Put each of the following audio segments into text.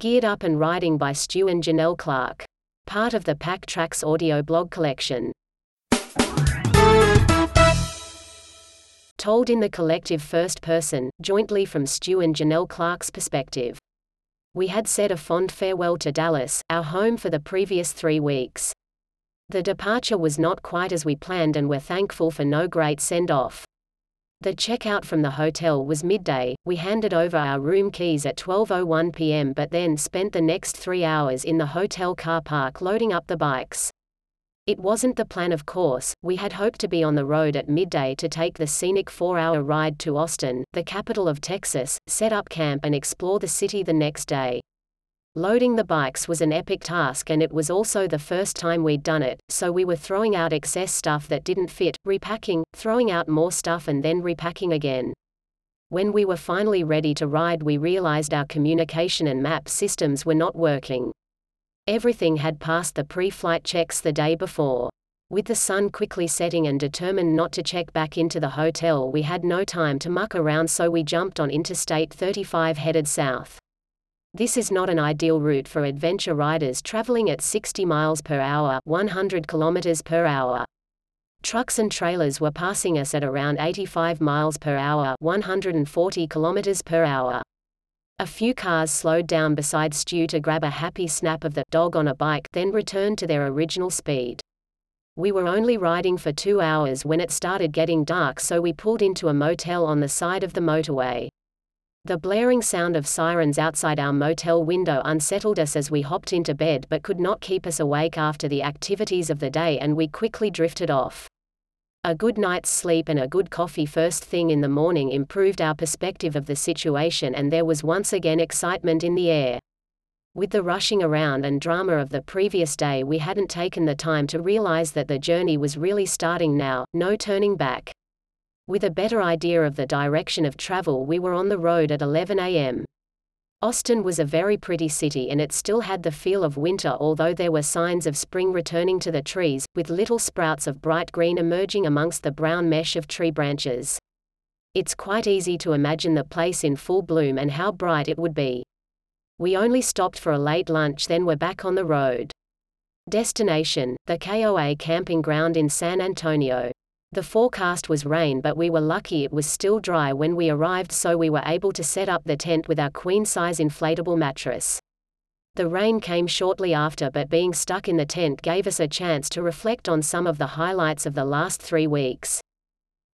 Geared Up and Riding by Stu and Janell Clarke. Part of the Pack Tracks audio blog collection. Told in the collective first person, jointly from Stu and Janell Clarke's perspective. We had said a fond farewell to Dallas, our home for the previous three weeks. The departure was not quite as we planned and we're thankful for no great send off. The checkout from the hotel was midday. We handed over our room keys at 12:01 p.m. but then spent the next 3 hours in the hotel car park loading up the bikes. It wasn't the plan of course, we had hoped to be on the road at midday to take the scenic four hour ride to Austin, the capital of Texas, set up camp and explore the city the next day. Loading the bikes was an epic task and it was also the first time we'd done it, so we were throwing out excess stuff that didn't fit, repacking, throwing out more stuff and then repacking again. When we were finally ready to ride, we realized our communication and map systems were not working. Everything had passed the pre flight checks the day before. With the sun quickly setting and determined not to check back into the hotel, we had no time to muck around, so we jumped on Interstate 35 headed south. This is not an ideal route for adventure riders traveling at 60 miles per hour, 100 kilometers per hour. Trucks and trailers were passing us at around 85 miles per hour, 140 kilometers per hour. A few cars slowed down beside Stu to grab a happy snap of the dog on a bike, then returned to their original speed. We were only riding for two hours when it started getting dark, so we pulled into a motel on the side of the motorway. The blaring sound of sirens outside our motel window unsettled us as we hopped into bed but could not keep us awake after the activities of the day, and we quickly drifted off. A good night's sleep and a good coffee first thing in the morning improved our perspective of the situation, and there was once again excitement in the air. With the rushing around and drama of the previous day, we hadn't taken the time to realize that the journey was really starting now, no turning back. With a better idea of the direction of travel, we were on the road at 11 a.m. Austin was a very pretty city and it still had the feel of winter although there were signs of spring returning to the trees, with little sprouts of bright green emerging amongst the brown mesh of tree branches. It's quite easy to imagine the place in full bloom and how bright it would be. We only stopped for a late lunch then were back on the road. Destination, the KOA camping ground in San Antonio. The forecast was rain but we were lucky it was still dry when we arrived so we were able to set up the tent with our queen-size inflatable mattress. The rain came shortly after but being stuck in the tent gave us a chance to reflect on some of the highlights of the last three weeks.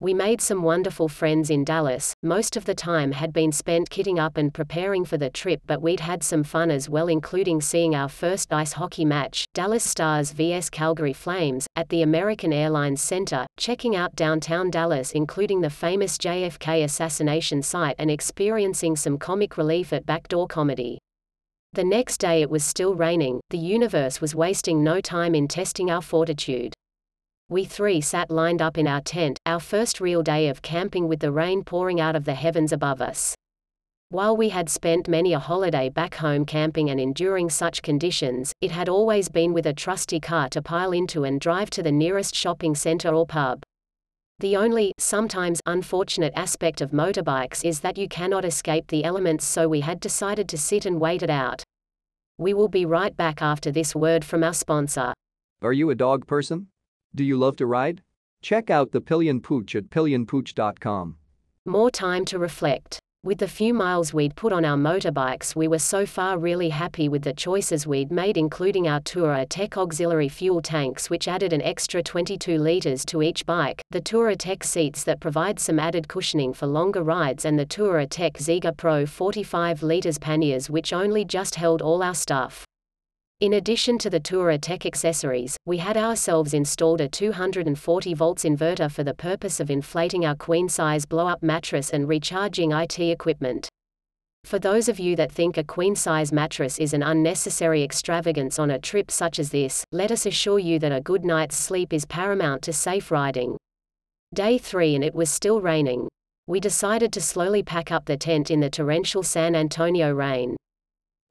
We made some wonderful friends in Dallas, most of the time had been spent kitting up and preparing for the trip but we'd had some fun as well including seeing our first ice hockey match, Dallas Stars vs Calgary Flames, at the American Airlines Center, checking out downtown Dallas including the famous JFK assassination site and experiencing some comic relief at Backdoor Comedy. The next day it was still raining, the universe was wasting no time in testing our fortitude. We three sat lined up in our tent, our first real day of camping with the rain pouring out of the heavens above us. While we had spent many a holiday back home camping and enduring such conditions, it had always been with a trusty car to pile into and drive to the nearest shopping center or pub. The only, sometimes unfortunate aspect of motorbikes is that you cannot escape the elements, so we had decided to sit and wait it out. We will be right back after this word from our sponsor. Are you a dog person? Do you love to ride? Check out the Pillion Pooch at pillionpooch.com. More time to reflect. With the few miles we'd put on our motorbikes, we were so far really happy with the choices we'd made, including our Touratech auxiliary fuel tanks, which added an extra 22 litres to each bike, the Touratech seats that provide some added cushioning for longer rides, and the Touratech Zega Pro 45 litres panniers, which only just held all our stuff. In addition to the Touratech accessories, we had ourselves installed a 240 volts inverter for the purpose of inflating our queen-size blow-up mattress and recharging IT equipment. For those of you that think a queen-size mattress is an unnecessary extravagance on a trip such as this, let us assure you that a good night's sleep is paramount to safe riding. Day 3 and it was still raining. We decided to slowly pack up the tent in the torrential San Antonio rain.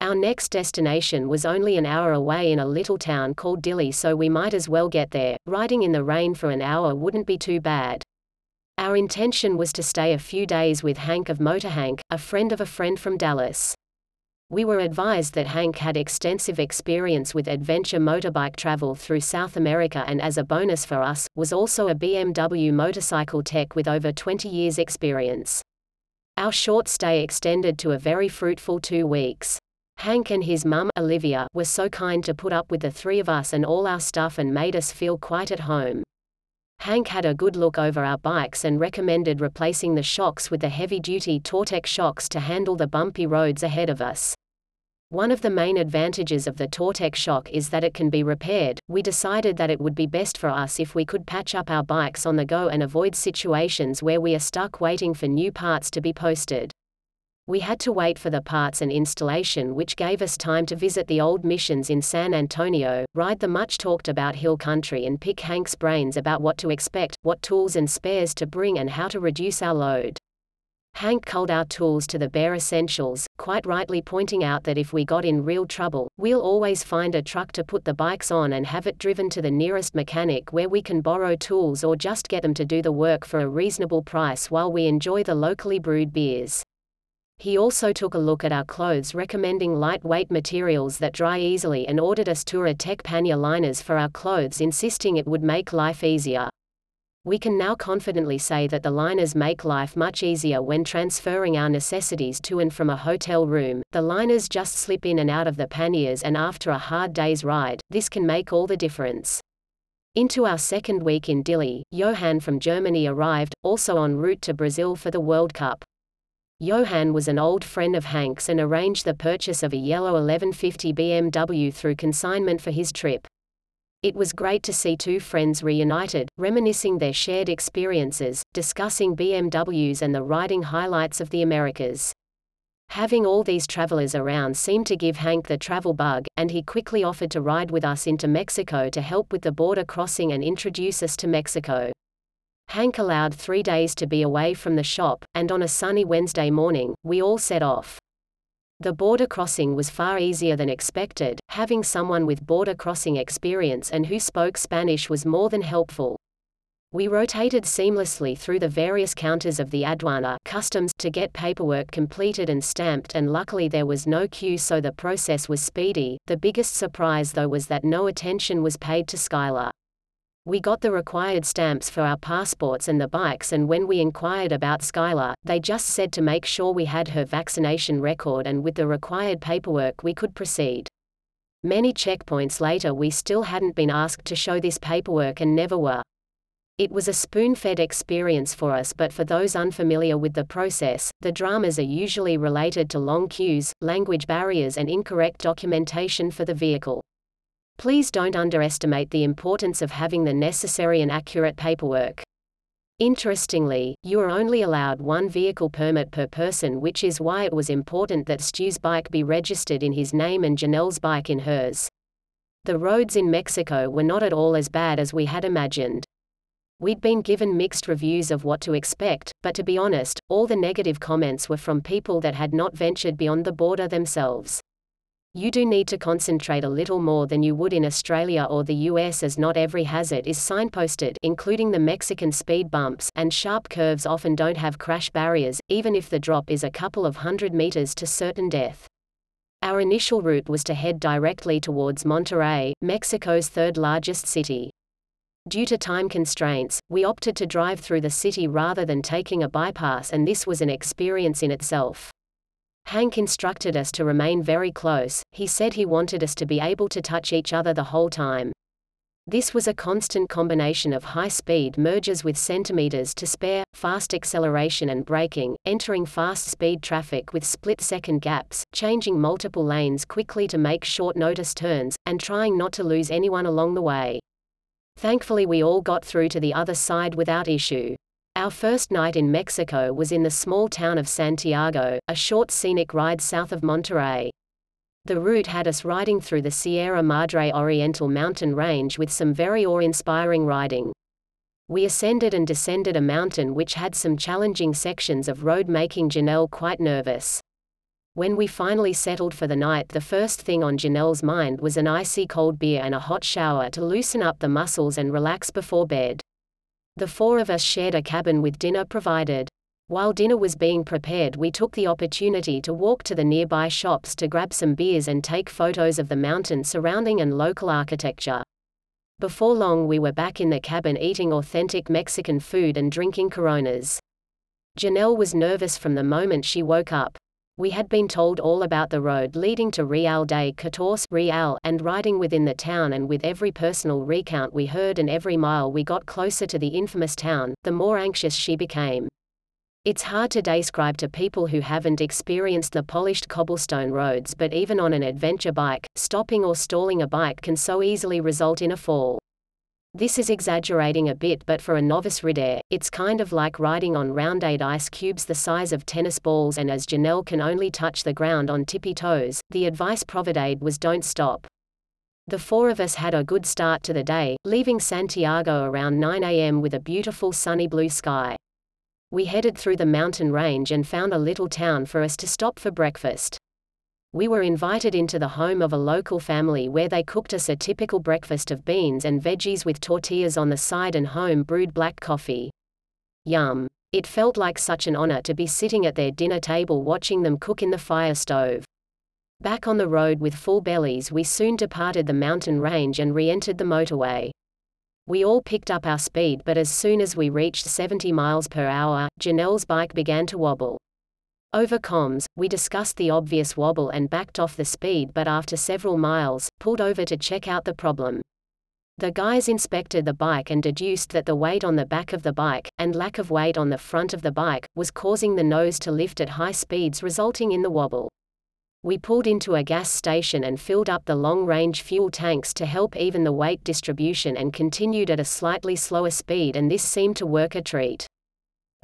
Our next destination was only an hour away in a little town called Dilley so we might as well get there, riding in the rain for an hour wouldn't be too bad. Our intention was to stay a few days with Hank of Motor Hank, a friend of a friend from Dallas. We were advised that Hank had extensive experience with adventure motorbike travel through South America and as a bonus for us, was also a BMW motorcycle tech with over 20 years experience. Our short stay extended to a very fruitful two weeks. Hank and his mum, Olivia, were so kind to put up with the three of us and all our stuff and made us feel quite at home. Hank had a good look over our bikes and recommended replacing the shocks with the heavy-duty Touratech shocks to handle the bumpy roads ahead of us. One of the main advantages of the Touratech shock is that it can be repaired. We decided that it would be best for us if we could patch up our bikes on the go and avoid situations where we are stuck waiting for new parts to be posted. We had to wait for the parts and installation which gave us time to visit the old missions in San Antonio, ride the much talked about hill country and pick Hank's brains about what to expect, what tools and spares to bring and how to reduce our load. Hank culled our tools to the bare essentials, quite rightly pointing out that if we got in real trouble, we'll always find a truck to put the bikes on and have it driven to the nearest mechanic where we can borrow tools or just get them to do the work for a reasonable price while we enjoy the locally brewed beers. He also took a look at our clothes recommending lightweight materials that dry easily and ordered us Touratech pannier liners for our clothes insisting it would make life easier. We can now confidently say that the liners make life much easier when transferring our necessities to and from a hotel room. The liners just slip in and out of the panniers and after a hard day's ride, this can make all the difference. Into our second week in Dilley, Johan from Germany arrived, also en route to Brazil for the World Cup. Johan was an old friend of Hank's and arranged the purchase of a yellow 1150 BMW through consignment for his trip. It was great to see two friends reunited, reminiscing their shared experiences, discussing BMWs and the riding highlights of the Americas. Having all these travelers around seemed to give Hank the travel bug, and he quickly offered to ride with us into Mexico to help with the border crossing and introduce us to Mexico. Hank allowed three days to be away from the shop, and on a sunny Wednesday morning, we all set off. The border crossing was far easier than expected, having someone with border crossing experience and who spoke Spanish was more than helpful. We rotated seamlessly through the various counters of the aduana customs to get paperwork completed and stamped and luckily there was no queue so the process was speedy. The biggest surprise though was that no attention was paid to Skylar. We got the required stamps for our passports and the bikes and when we inquired about Skylar, they just said to make sure we had her vaccination record and with the required paperwork we could proceed. Many checkpoints later we still hadn't been asked to show this paperwork and never were. It was a spoon-fed experience for us but for those unfamiliar with the process, the dramas are usually related to long queues, language barriers and incorrect documentation for the vehicle. Please don't underestimate the importance of having the necessary and accurate paperwork. Interestingly, you are only allowed one vehicle permit per person which is why it was important that Stu's bike be registered in his name and Janell's bike in hers. The roads in Mexico were not at all as bad as we had imagined. We'd been given mixed reviews of what to expect, but to be honest, all the negative comments were from people that had not ventured beyond the border themselves. You do need to concentrate a little more than you would in Australia or the US as not every hazard is signposted including the Mexican speed bumps and sharp curves often don't have crash barriers, even if the drop is a couple of hundred meters to certain death. Our initial route was to head directly towards Monterrey, Mexico's third largest city. Due to time constraints, we opted to drive through the city rather than taking a bypass and this was an experience in itself. Hank instructed us to remain very close, he said he wanted us to be able to touch each other the whole time. This was a constant combination of high-speed mergers with centimeters to spare, fast acceleration and braking, entering fast-speed traffic with split-second gaps, changing multiple lanes quickly to make short-notice turns, and trying not to lose anyone along the way. Thankfully we all got through to the other side without issue. Our first night in Mexico was in the small town of Santiago, a short scenic ride south of Monterrey. The route had us riding through the Sierra Madre Oriental mountain range with some very awe-inspiring riding. We ascended and descended a mountain which had some challenging sections of road making Janell quite nervous. When we finally settled for the night the first thing on Janell's mind was an icy cold beer and a hot shower to loosen up the muscles and relax before bed. The four of us shared a cabin with dinner provided. While dinner was being prepared, we took the opportunity to walk to the nearby shops to grab some beers and take photos of the mountain surrounding and local architecture. Before long, we were back in the cabin eating authentic Mexican food and drinking coronas. Janell was nervous from the moment she woke up. We had been told all about the road leading to Real de Catorce Real and riding within the town and with every personal recount we heard and every mile we got closer to the infamous town, the more anxious she became. It's hard to describe to people who haven't experienced the polished cobblestone roads but even on an adventure bike, stopping or stalling a bike can so easily result in a fall. This is exaggerating a bit but for a novice rider, it's kind of like riding on rounded ice cubes the size of tennis balls and as Janell can only touch the ground on tippy toes, the advice provided was don't stop. The four of us had a good start to the day, leaving Santiago around 9 a.m. with a beautiful sunny blue sky. We headed through the mountain range and found a little town for us to stop for breakfast. We were invited into the home of a local family where they cooked us a typical breakfast of beans and veggies with tortillas on the side and home brewed black coffee. Yum. It felt like such an honor to be sitting at their dinner table watching them cook in the fire stove. Back on the road with full bellies, we soon departed the mountain range and re entered the motorway. We all picked up our speed but as soon as we reached 70 miles per hour, Janell's bike began to wobble. Over comms, we discussed the obvious wobble and backed off the speed but after several miles, pulled over to check out the problem. The guys inspected the bike and deduced that the weight on the back of the bike, and lack of weight on the front of the bike, was causing the nose to lift at high speeds resulting in the wobble. We pulled into a gas station and filled up the long-range fuel tanks to help even the weight distribution and continued at a slightly slower speed and this seemed to work a treat.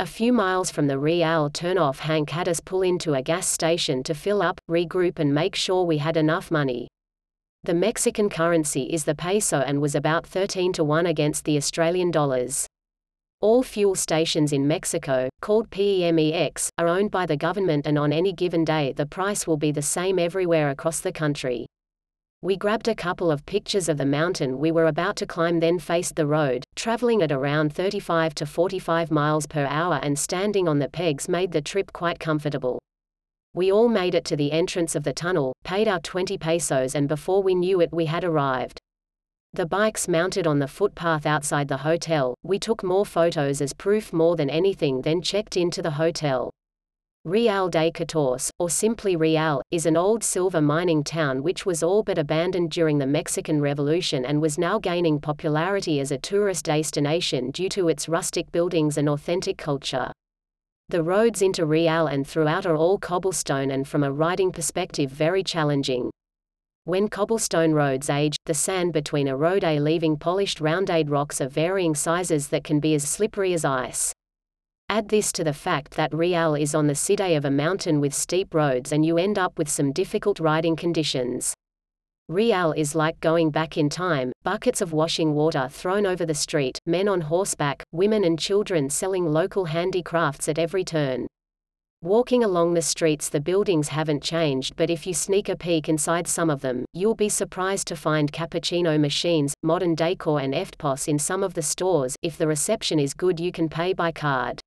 A few miles from the Real turnoff Hank had us pull into a gas station to fill up, regroup and make sure we had enough money. The Mexican currency is the peso and was about 13 to 1 against the Australian dollars. All fuel stations in Mexico, called PEMEX, are owned by the government and on any given day the price will be the same everywhere across the country. We grabbed a couple of pictures of the mountain we were about to climb then faced the road, traveling at around 35 to 45 miles per hour and standing on the pegs made the trip quite comfortable. We all made it to the entrance of the tunnel, paid our 20 pesos and before we knew it we had arrived. The bikes mounted on the footpath outside the hotel, we took more photos as proof more than anything then checked into the hotel. Real de Catorce, or simply Real, is an old silver mining town which was all but abandoned during the Mexican Revolution and was now gaining popularity as a tourist destination due to its rustic buildings and authentic culture. The roads into Real and throughout are all cobblestone and from a riding perspective very challenging. When cobblestone roads age, the sand between a leaving polished rounded rocks of varying sizes that can be as slippery as ice. Add this to the fact that Real is on the side of a mountain with steep roads and you end up with some difficult riding conditions. Real is like going back in time, buckets of washing water thrown over the street, men on horseback, women and children selling local handicrafts at every turn. Walking along the streets the buildings haven't changed but if you sneak a peek inside some of them, you'll be surprised to find cappuccino machines, modern decor and EFTPOS in some of the stores, if the reception is good you can pay by card.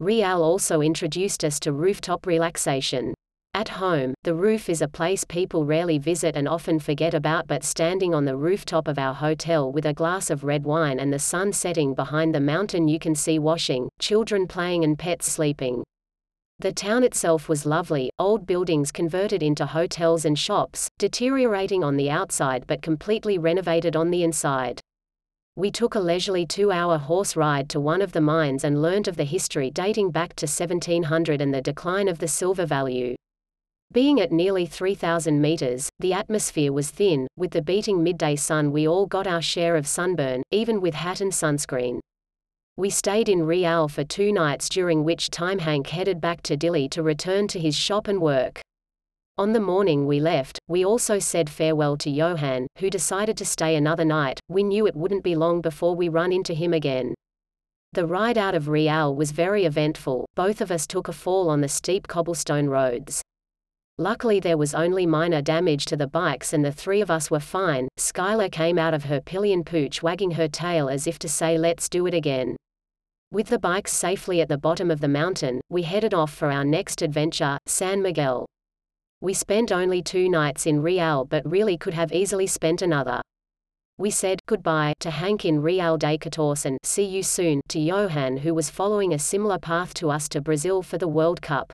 Real also introduced us to rooftop relaxation. At home, the roof is a place people rarely visit and often forget about but standing on the rooftop of our hotel with a glass of red wine and the sun setting behind the mountain you can see washing, children playing and pets sleeping. The town itself was lovely, old buildings converted into hotels and shops, deteriorating on the outside but completely renovated on the inside. We took a leisurely two-hour horse ride to one of the mines and learnt of the history dating back to 1700 and the decline of the silver value. Being at nearly 3,000 meters, the atmosphere was thin, with the beating midday sun we all got our share of sunburn, even with hat and sunscreen. We stayed in Real for two nights during which time Hank headed back to Dilley to return to his shop and work. On the morning we left, we also said farewell to Johan, who decided to stay another night. We knew it wouldn't be long before we run into him again. The ride out of Real was very eventful, both of us took a fall on the steep cobblestone roads. Luckily there was only minor damage to the bikes and the three of us were fine. Skylar came out of her pillion pooch wagging her tail as if to say let's do it again. With the bikes safely at the bottom of the mountain, we headed off for our next adventure, San Miguel. We spent only two nights in Real but really could have easily spent another. We said goodbye to Hank in Real de Catorce and see you soon to Johan who was following a similar path to us to Brazil for the World Cup.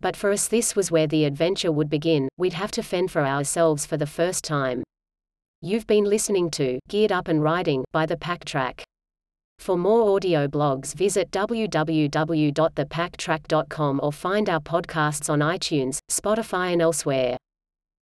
But for us this was where the adventure would begin, we'd have to fend for ourselves for the first time. You've been listening to Geared Up and Riding by The Pack Track. For more audio blogs visit www.thepacktrack.com or find our podcasts on iTunes, Spotify and elsewhere.